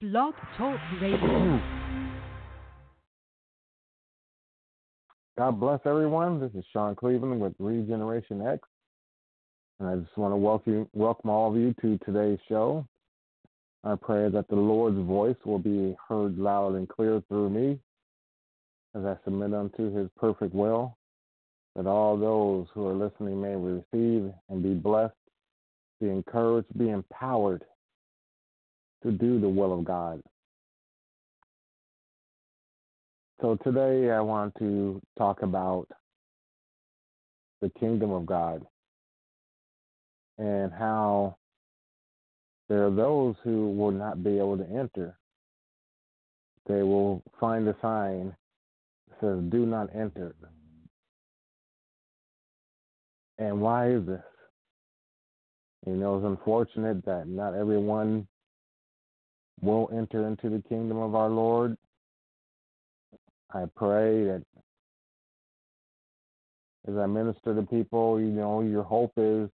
Blog Talk Radio. God bless everyone. This is Sean Cleveland with Regeneration X. And I just want to welcome, welcome all of you to today's show. I pray that the Lord's voice will be heard loud and clear through me as I submit unto his perfect will, that all those who are listening may receive and be blessed, be encouraged, be empowered to do the will of God. So today I want to talk about the kingdom of God and how there are those who will not be able to enter. They will find a sign that says, Do not enter. And why is this? You know, it's unfortunate that not everyone will enter into the kingdom of our Lord. I pray that as I minister to people, you know, your hope is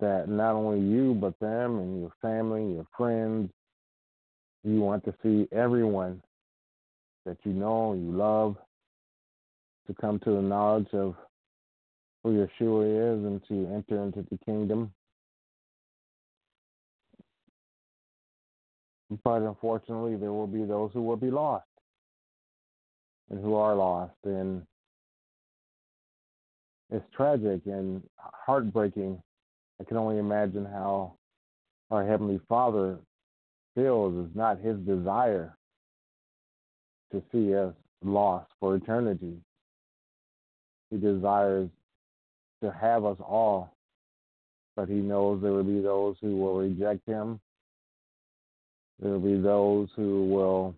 that not only you, but them and your family, your friends, you want to see everyone that you know, you love, to come to the knowledge of who Yeshua is and to enter into the kingdom. But unfortunately, there will be those who will be lost and who are lost. And it's tragic and heartbreaking. I can only imagine how our Heavenly Father feels. It's not His desire to see us lost for eternity. He desires to have us all, but He knows there will be those who will reject Him there will be those who will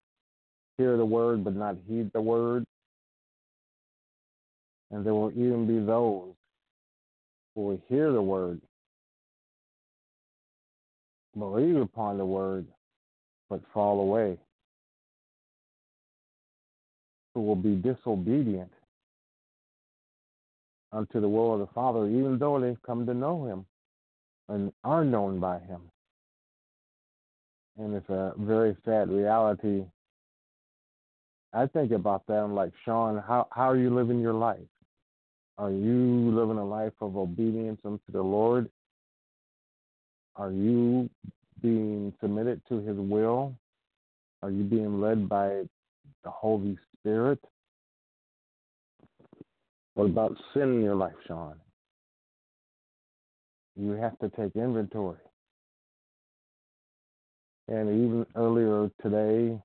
hear the word but not heed the word. And there will even be those who will hear the word, believe upon the word, but fall away, who will be disobedient unto the will of the Father, even though they've come to know Him and are known by Him and it's a very sad reality. I think about that. I'm like, Sean, how how are you living your life? Are you living a life of obedience unto the Lord? Are you being submitted to His will? Are you being led by the Holy Spirit? What about sin in your life, Sean? You have to take inventory. And even earlier today,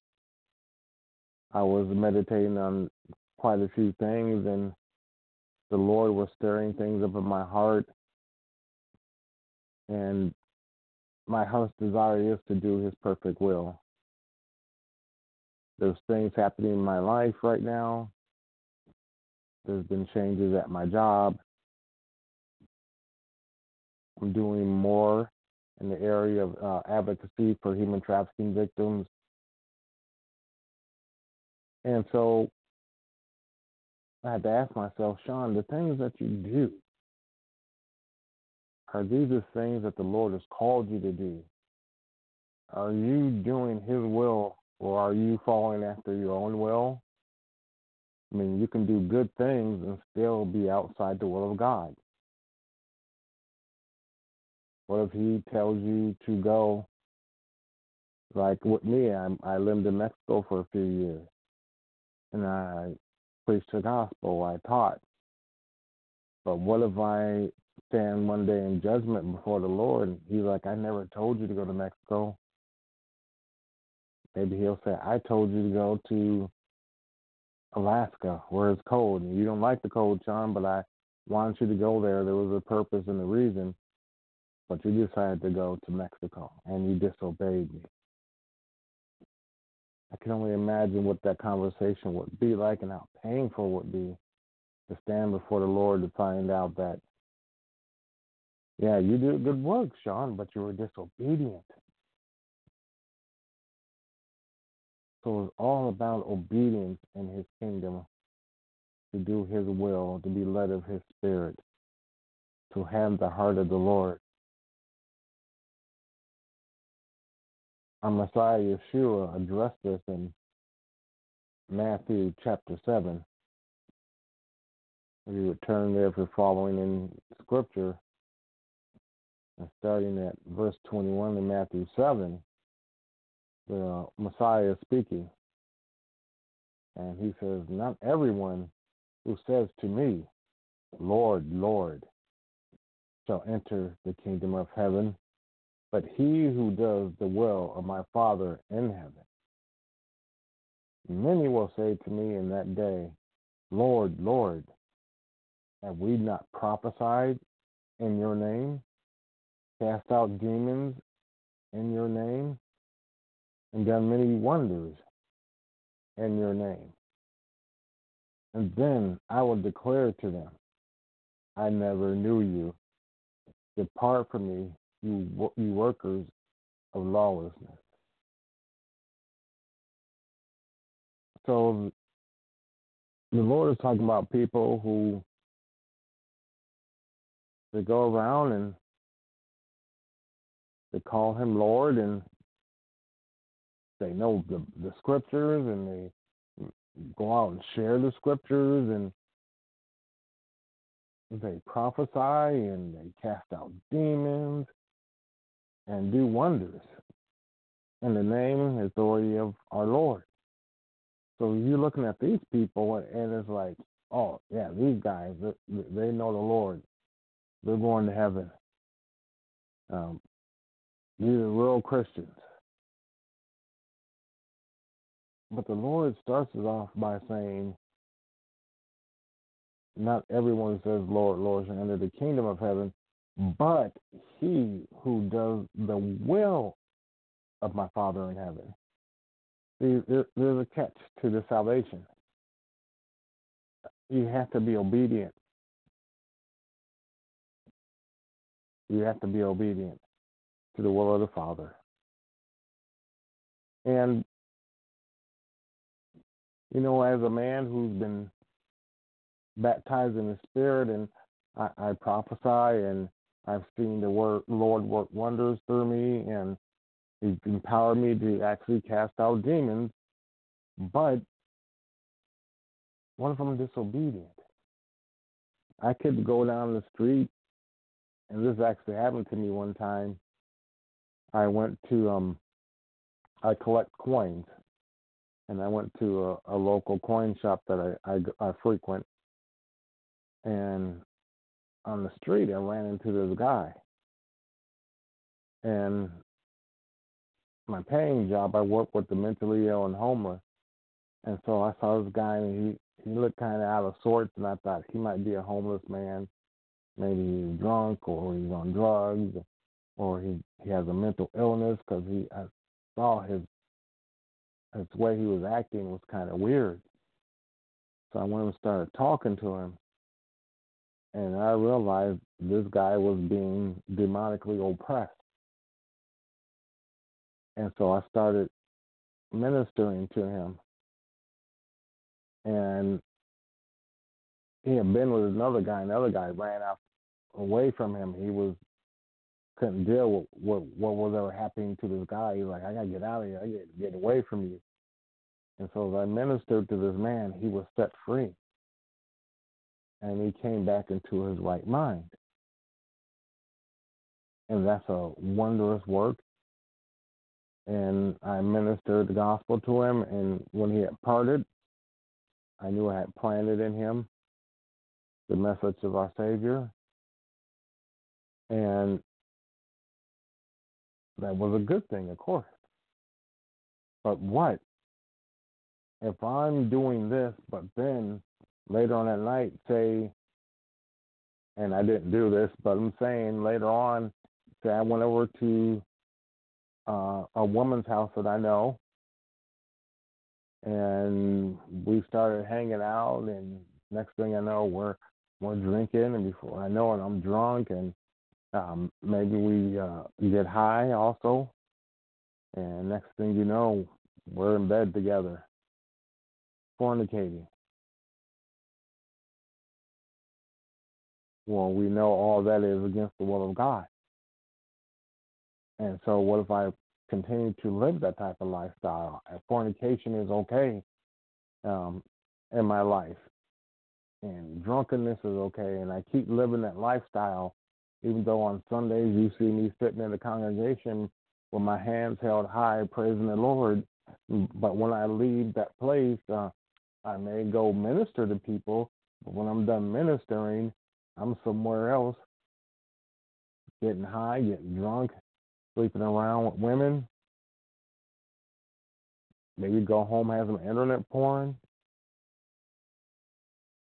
I was meditating on quite a few things, and the Lord was stirring things up in my heart. And my heart's desire is to do His perfect will. There's things happening in my life right now. There's been changes at my job. I'm doing more in the area of uh, advocacy for human trafficking victims. And so I had to ask myself, Sean, the things that you do, are these the things that the Lord has called you to do? Are you doing His will or are you following after your own will? I mean, you can do good things and still be outside the will of God. What if he tells you to go? Like with me, I, I lived in Mexico for a few years, and I preached the gospel. I taught. But what if I stand one day in judgment before the Lord? And he's like, I never told you to go to Mexico. Maybe he'll say, I told you to go to Alaska where it's cold. And you don't like the cold, Sean, but I wanted you to go there. There was a purpose and a reason but you decided to go to Mexico and you disobeyed me. I can only imagine what that conversation would be like and how painful it would be to stand before the Lord to find out that, yeah, you did good work, Sean, but you were disobedient. So it's all about obedience in his kingdom, to do his will, to be led of his spirit, to have the heart of the Lord. Our Messiah Yeshua addressed this in Matthew chapter 7. If you would turn there for following in Scripture, and starting at verse 21 in Matthew 7, the Messiah is speaking. And he says, Not everyone who says to me, Lord, Lord, shall enter the kingdom of heaven, but he who does the will of my Father in heaven. Many will say to me in that day, Lord, Lord, have we not prophesied in your name, cast out demons in your name, and done many wonders in your name? And then I will declare to them, I never knew you. Depart from me, you, you workers of lawlessness. So the Lord is talking about people who they go around and they call him Lord and they know the, the scriptures and they go out and share the scriptures and they prophesy and they cast out demons and do wonders in the name and authority of our Lord. So you're looking at these people and it's like, oh yeah, these guys they know the Lord. They're going to heaven. Um, these are real Christians. But the Lord starts it off by saying, not everyone says, Lord, Lord, shall enter the kingdom of heaven, Mm. but he who does the will of my Father in heaven. See, there's a catch to the salvation. You have to be obedient. You have to be obedient to the will of the Father. And, you know, as a man who's been baptized in the Spirit and I, I prophesy and I've seen the word, Lord work wonders through me and He's empowered me to actually cast out demons. But what if I'm disobedient? I could go down the street, and this actually happened to me one time. I went to um, I collect coins, and I went to a, a local coin shop that I, I, I frequent, and on the street I ran into this guy, and my paying job I worked with the mentally ill and homeless, and so I saw this guy and he he looked kind of out of sorts, and I thought he might be a homeless man, maybe he's drunk or he's on drugs, or he he has a mental illness because he I saw his his way he was acting was kind of weird. So I went and started talking to him, and I realized this guy was being demonically oppressed. And so I started ministering to him. And he had been with another guy, another guy ran out away from him. He was couldn't deal with what what was ever happening to this guy. He's like, I gotta get out of here. I gotta get away from you. And so as I ministered to this man, he was set free and he came back into his right mind. And that's a wondrous work. And I ministered the gospel to him, and when he had parted, I knew I had planted in him the message of our Savior. And that was a good thing, of course. But what if I'm doing this, but then later on at night say, and I didn't do this, but I'm saying later on, say I went over to uh, a woman's house that I know, and we started hanging out, and next thing I know, we're we're drinking, and before I know it, I'm drunk, and um, maybe we uh, get high also, and next thing you know, we're in bed together, fornicating. Well, we know all that is against the will of God. And so, what if I continue to live that type of lifestyle. Fornication is okay um, in my life, and drunkenness is okay, and I keep living that lifestyle. Even though on Sundays you see me sitting in the congregation with my hands held high, praising the Lord, but when I leave that place, uh, I may go minister to people, but when I'm done ministering, I'm somewhere else, getting high, getting drunk, sleeping around with women. Maybe go home, have some internet porn.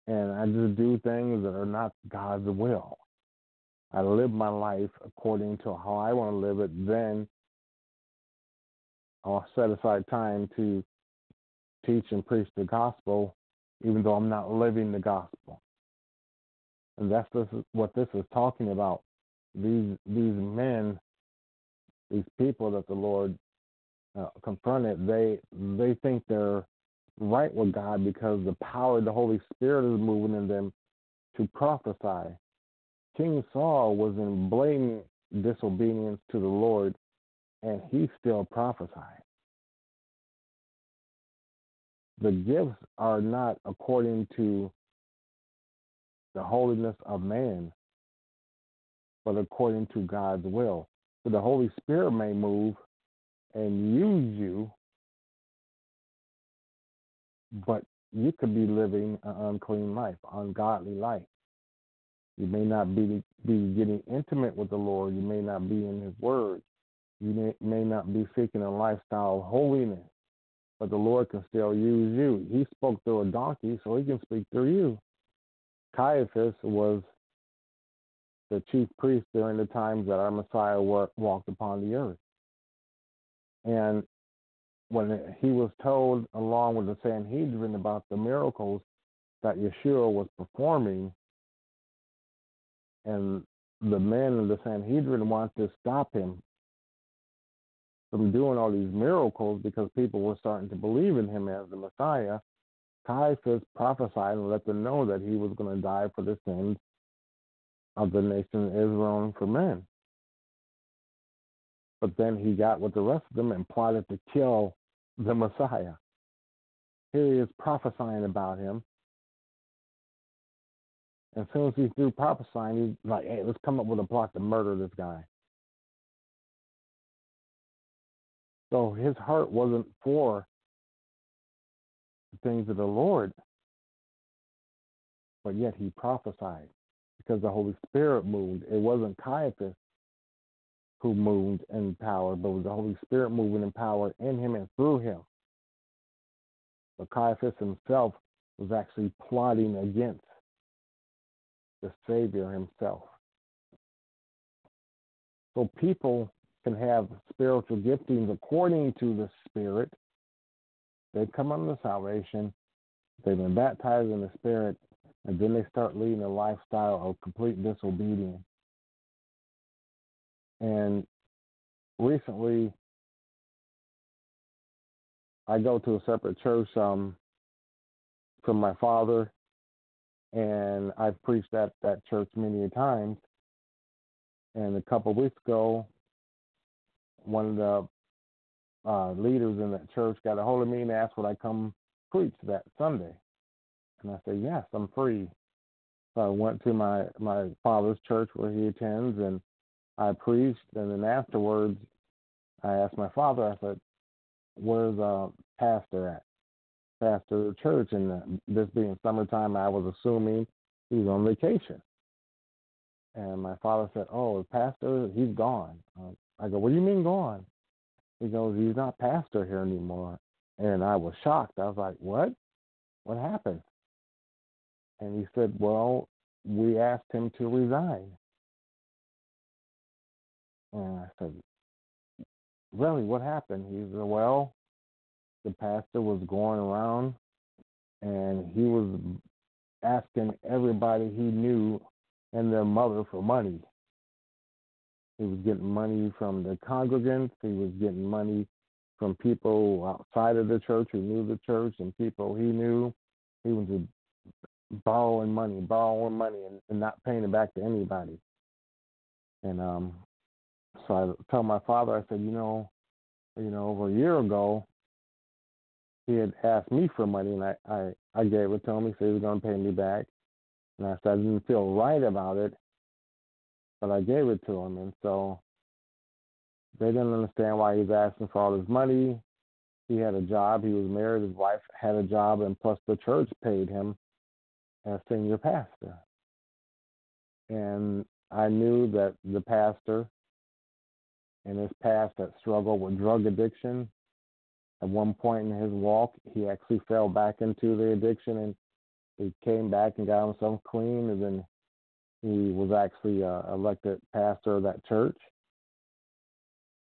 And I just do things that are not God's will. I live my life according to how I want to live it. Then I'll set aside time to teach and preach the gospel, even though I'm not living the gospel. And that's this, what this is talking about. These these men, these people that the Lord uh, confronted, they they think they're right with God because the power of the Holy Spirit is moving in them to prophesy. King Saul was in blatant disobedience to the Lord, and he still prophesied. The gifts are not according to the holiness of man, but according to God's will. So the Holy Spirit may move and use you, but you could be living an unclean life, ungodly life. You may not be be getting intimate with the Lord. You may not be in His Word. You may, may not be seeking a lifestyle of holiness, but the Lord can still use you. He spoke through a donkey, so He can speak through you. Caiaphas was the chief priest during the times that our Messiah walked upon the earth. And when he was told, along with the Sanhedrin, about the miracles that Yeshua was performing, and the men of the Sanhedrin wanted to stop him from doing all these miracles because people were starting to believe in him as the Messiah, Caiaphas prophesied and let them know that he was going to die for the sins of the nation of Israel and for men. But then he got with the rest of them and plotted to kill the Messiah. Here he is prophesying about him. As soon as he's through prophesying, he's like, hey, let's come up with a plot to murder this guy. So his heart wasn't for things of the Lord, but yet he prophesied because the Holy Spirit moved. It wasn't Caiaphas who moved in power, but was the Holy Spirit moving in power in him and through him. But Caiaphas himself was actually plotting against the Savior himself. So people can have spiritual giftings according to the Spirit. They come under salvation, they've been baptized in the Spirit, and then they start leading a lifestyle of complete disobedience. And recently, I go to a separate church um, from my father, and I've preached at that church many times. And a couple of weeks ago, one of the uh, leaders in that church got a hold of me and asked would I come preach that Sunday. And I said, Yes, I'm free. So I went to my, my father's church where he attends and I preached and then afterwards I asked my father, I said, Where's uh pastor at? Pastor of the church and uh, this being summertime I was assuming he was on vacation. And my father said, Oh, the pastor, he's gone. I go, What do you mean gone? He goes, He's not pastor here anymore. And I was shocked. I was like, What? What happened? And he said, Well, we asked him to resign. And I said, Really, what happened? He said, Well, the pastor was going around and he was asking everybody he knew and their mother for money. He was getting money from the congregants. He was getting money from people outside of the church who knew the church and people he knew. He was borrowing money, borrowing money, and, and not paying it back to anybody. And um, so I told my father, I said, you know, you know, over a year ago, he had asked me for money, and I I, I gave it to him. He said he was going to pay me back, and I said I didn't feel right about it, but I gave it to him, and so they didn't understand why he was asking for all his money. He had a job. He was married. His wife had a job, and plus the church paid him as senior pastor. And I knew that the pastor in his past had struggled with drug addiction. At one point in his walk, he actually fell back into the addiction and he came back and got himself clean. And then he was actually uh, elected pastor of that church.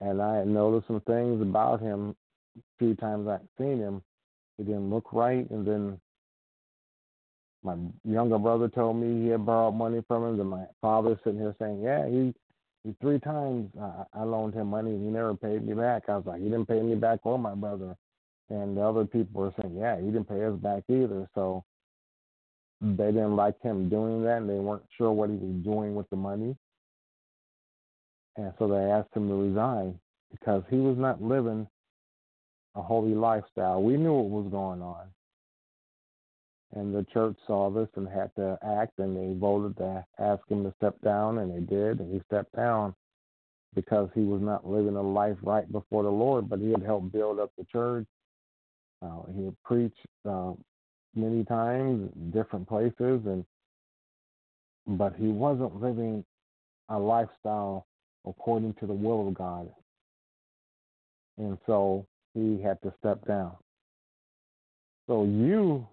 And I had noticed some things about him a few times I'd seen him. He didn't look right. And then my younger brother told me he had borrowed money from him. And my father sitting here saying, "Yeah, he, he three times uh, I loaned him money and he never paid me back." I was like, "He didn't pay me back or my brother." And the other people were saying, "Yeah, he didn't pay us back either." So they didn't like him doing that, and they weren't sure what he was doing with the money. And so they asked him to resign because he was not living a holy lifestyle. We knew what was going on and the church saw this and had to act, and they voted to ask him to step down, and they did, and he stepped down because he was not living a life right before the Lord, but he had helped build up the church. Uh, he had preached uh, many times, different places, and but he wasn't living a lifestyle according to the will of God, and so he had to step down. So you,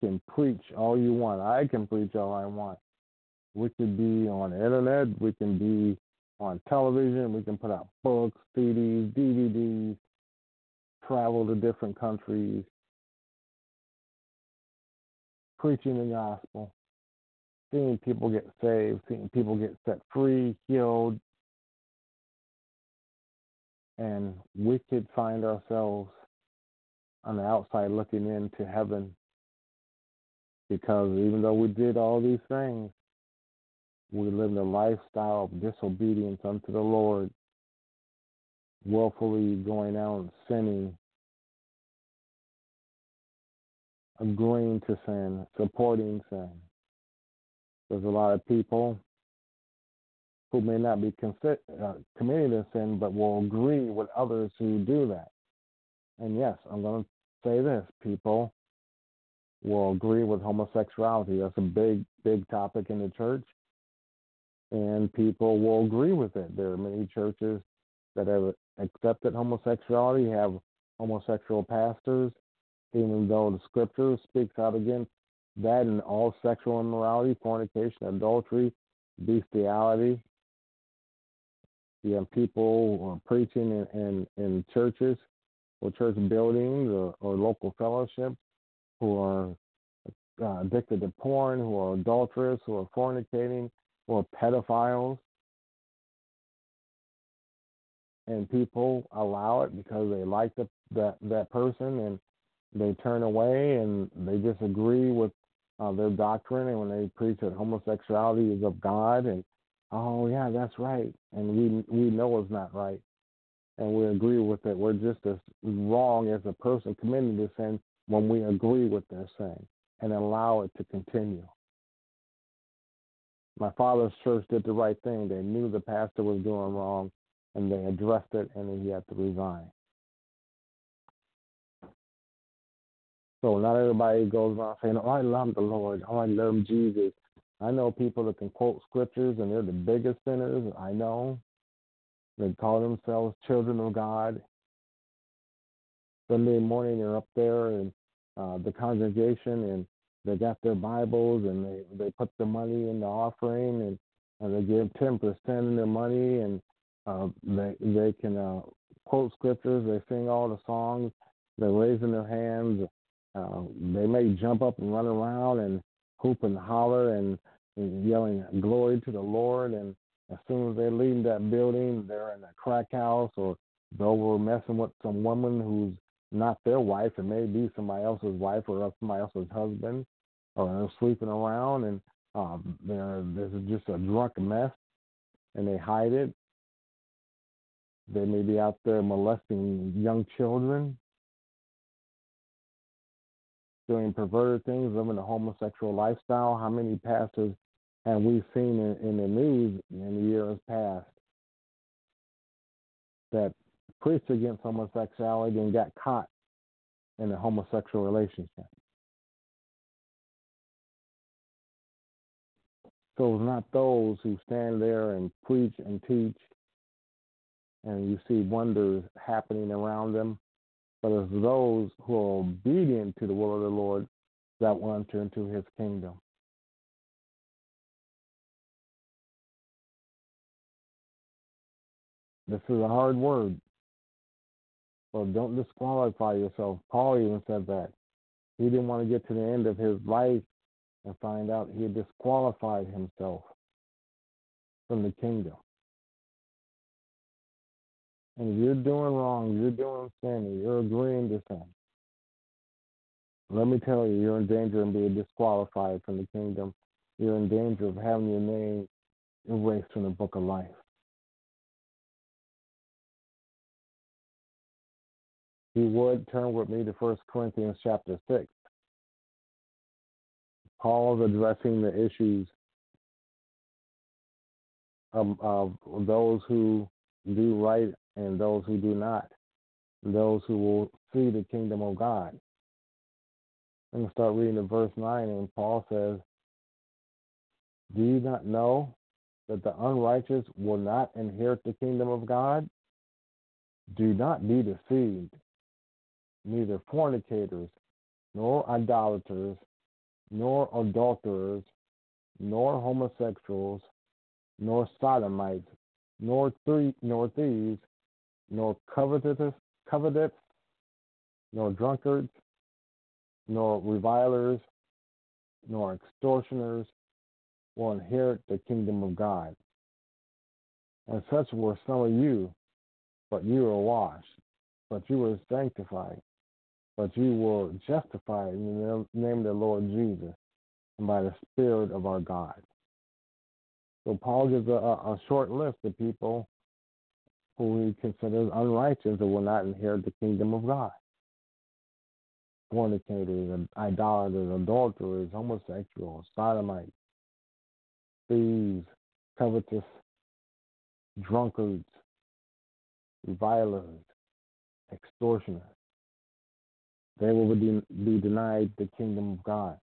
can preach all you want. I can preach all I want. We could be on the internet. We can be on television. We can put out books, CDs, DVDs, travel to different countries, preaching the gospel, seeing people get saved, seeing people get set free, healed. And we could find ourselves on the outside looking into heaven because even though we did all these things, we lived a lifestyle of disobedience unto the Lord, willfully going out and sinning, agreeing to sin, supporting sin. There's a lot of people who may not be uh, committing a sin, but will agree with others who do that. And yes, I'm going to say this people will agree with homosexuality. That's a big, big topic in the church, and people will agree with it. There are many churches that have accepted homosexuality, have homosexual pastors, even though the scripture speaks out against that and all sexual immorality, fornication, adultery, bestiality. You have people preaching in, in, in churches or church buildings or, or local fellowships who are uh, addicted to porn, who are adulterous, who are fornicating, who are pedophiles. And people allow it because they like the, that that person, and they turn away and they disagree with uh, their doctrine. And when they preach that homosexuality is of God, and oh yeah, that's right, and we we know it's not right, and we agree with it. We're just as wrong as a person committing the sin when we agree with their sin and allow it to continue. My father's church did the right thing. They knew the pastor was doing wrong and they addressed it and he had to resign. So not everybody goes around saying, Oh, I love the Lord. Oh, I love Jesus. I know people that can quote scriptures and they're the biggest sinners. I know. They call themselves children of God. Sunday morning they're up there and uh, the congregation and they got their Bibles and they, they put the money in the offering and, and they give 10% of their money and uh, they, they can uh, quote scriptures, they sing all the songs, they're raising their hands. Uh, they may jump up and run around and hoop and holler and, and yelling glory to the Lord. And as soon as they leave that building, they're in a crack house or they were messing with some woman who's not their wife. It may be somebody else's wife or somebody else's husband, or they're sleeping around and um, they're, this is just a drunk mess, and they hide it. They may be out there molesting young children, doing perverted things, living a homosexual lifestyle. How many pastors have we seen in, in the news in the years past that preached against homosexuality and got caught in a homosexual relationship? So it's not those who stand there and preach and teach and you see wonders happening around them, but it's those who are obedient to the will of the Lord that will enter into his kingdom. This is a hard word. So don't disqualify yourself. Paul even said that. He didn't want to get to the end of his life and find out he had disqualified himself from the kingdom. And you're doing wrong, you're doing sin, you're agreeing to sin, let me tell you, you're in danger of being disqualified from the kingdom. You're in danger of having your name erased from the book of life. If you would turn with me to 1 Corinthians chapter 6. Paul's addressing the issues of, of those who do right and those who do not, those who will see the kingdom of God. I'm going to start reading the verse 9, and Paul says, Do you not know that the unrighteous will not inherit the kingdom of God? Do not be deceived. Neither fornicators, nor idolaters, nor adulterers, nor homosexuals, nor sodomites, nor, th- nor thieves, nor covetous, covetous, nor drunkards, nor revilers, nor extortioners will inherit the kingdom of God. And such were some of you, but you were washed, but you were sanctified, but you were justified in the name of the Lord Jesus and by the Spirit of our God. So Paul gives a, a short list of people who he considers unrighteous and will not inherit the kingdom of God. Fornicators, idolaters, adulterers, homosexuals, sodomites, thieves, covetous, drunkards, revilers, extortioners. They will be, denied the kingdom of God.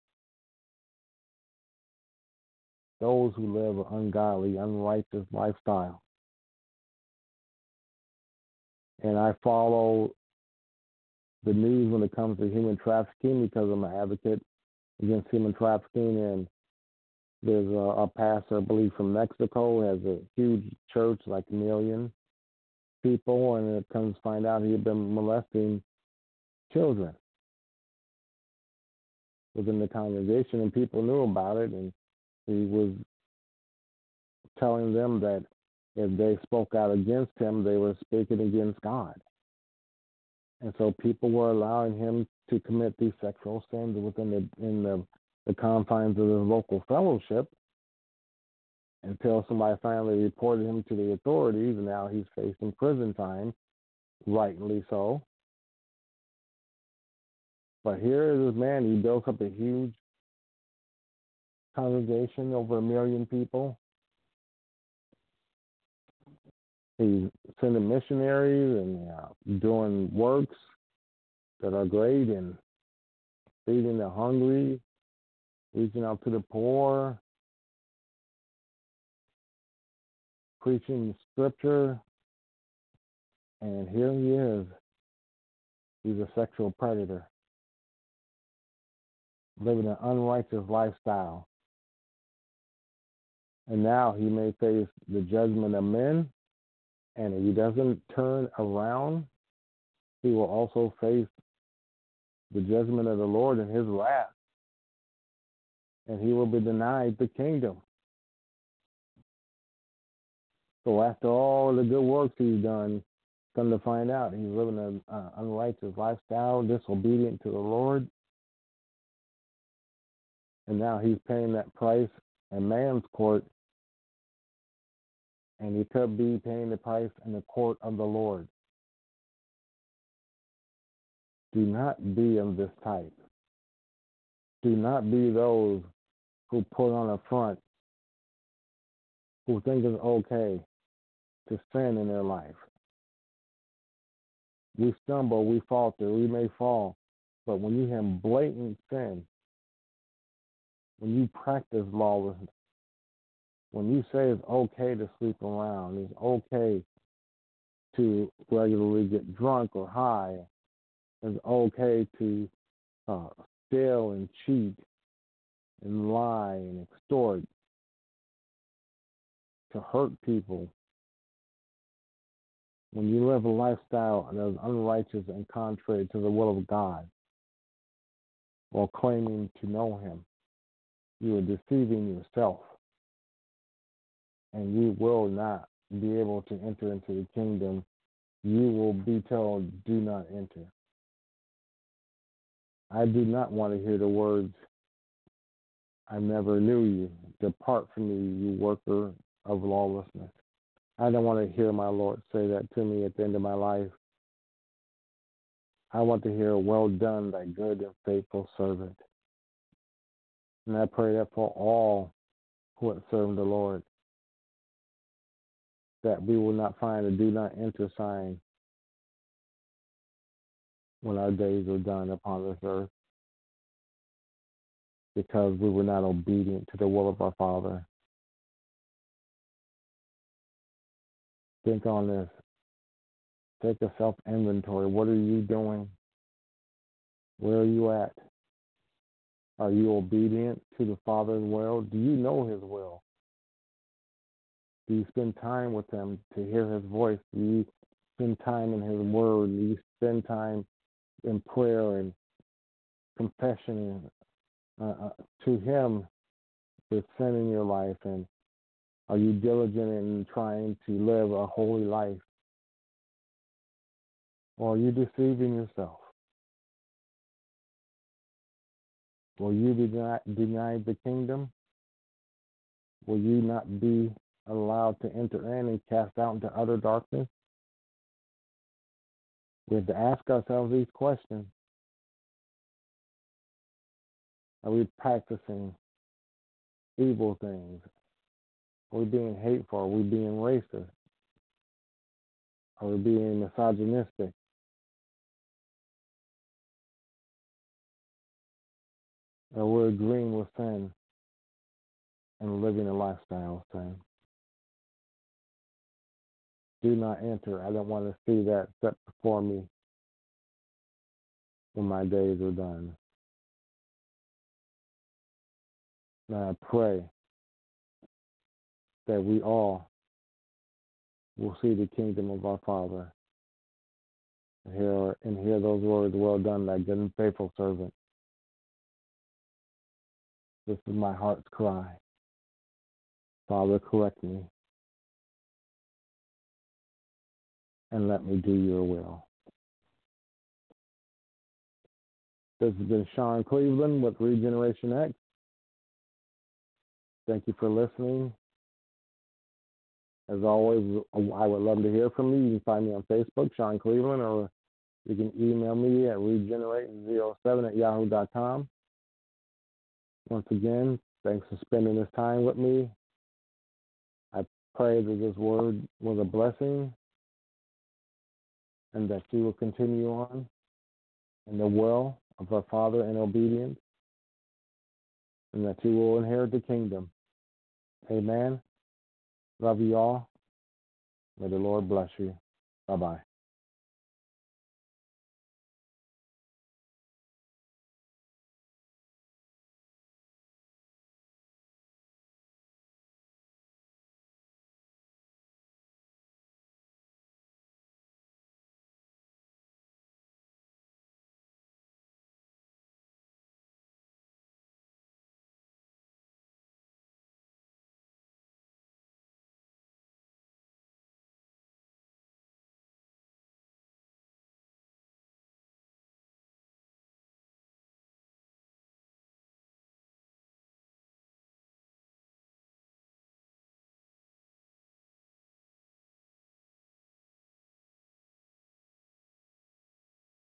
Those who live an ungodly, unrighteous lifestyle and I follow the news when it comes to human trafficking because I'm an advocate against human trafficking. And there's a, a pastor, I believe, from Mexico, has a huge church, like a million people, and it comes to find out he had been molesting children within the congregation, and people knew about it, and he was telling them that if they spoke out against him, they were speaking against God. And so people were allowing him to commit these sexual sins within the in the, the confines of the local fellowship until somebody finally reported him to the authorities and now he's facing prison time, rightly so. But here is this man, he built up a huge congregation, over a million people. He's sending missionaries and uh, doing works that are great and feeding the hungry, reaching out to the poor, preaching scripture. And here he is. He's a sexual predator, living an unrighteous lifestyle. And now he may face the judgment of men and if he doesn't turn around, he will also face the judgment of the Lord and his wrath. And he will be denied the kingdom. So after all the good works he's done, come to find out he's living an uh, unrighteous lifestyle, disobedient to the Lord. And now he's paying that price in man's court and you could be paying the price in the court of the Lord. Do not be of this type. Do not be those who put on a front, who think it's okay to sin in their life. We stumble, we falter, we may fall, but when you have blatant sin, when you practice lawlessness, when you say it's okay to sleep around, it's okay to regularly get drunk or high, it's okay to uh, steal and cheat and lie and extort, to hurt people. When you live a lifestyle that is unrighteous and contrary to the will of God, while claiming to know Him, you are deceiving yourself. And you will not be able to enter into the kingdom. You will be told, do not enter. I do not want to hear the words, I never knew you. Depart from me, you worker of lawlessness. I don't want to hear my Lord say that to me at the end of my life. I want to hear, Well done, thy good and faithful servant. And I pray that for all who have served the Lord, that we will not find a do not enter sign when our days are done upon this earth because we were not obedient to the will of our Father. Think on this. Take a self inventory. What are you doing? Where are you at? Are you obedient to the Father's will? Do you know His will? Do you spend time with Him to hear His voice? Do you spend time in His Word? Do you spend time in prayer and confession uh, uh, to Him with sin in your life? And are you diligent in trying to live a holy life? Or are you deceiving yourself? Will you deny, deny the kingdom? Will you not be allowed to enter in and cast out into utter darkness? We have to ask ourselves these questions. Are we practicing evil things? Are we being hateful? Are we being racist? Are we being misogynistic? Are we agreeing with sin and living a lifestyle of sin? Do not enter. I don't want to see that set before me when my days are done. And I pray that we all will see the kingdom of our Father and hear, and hear those words, well done, thy good and faithful servant. This is my heart's cry. Father, correct me and let me do your will. This has been Sean Cleveland with Regeneration X. Thank you for listening. As always, I would love to hear from you. You can find me on Facebook, Sean Cleveland, or you can email me at regenerate07 at yahoo.com. Once again, thanks for spending this time with me. I pray that this word was a blessing and that you will continue on in the will of our Father in obedience and that you will inherit the kingdom. Amen. Love you all. May the Lord bless you. Bye bye.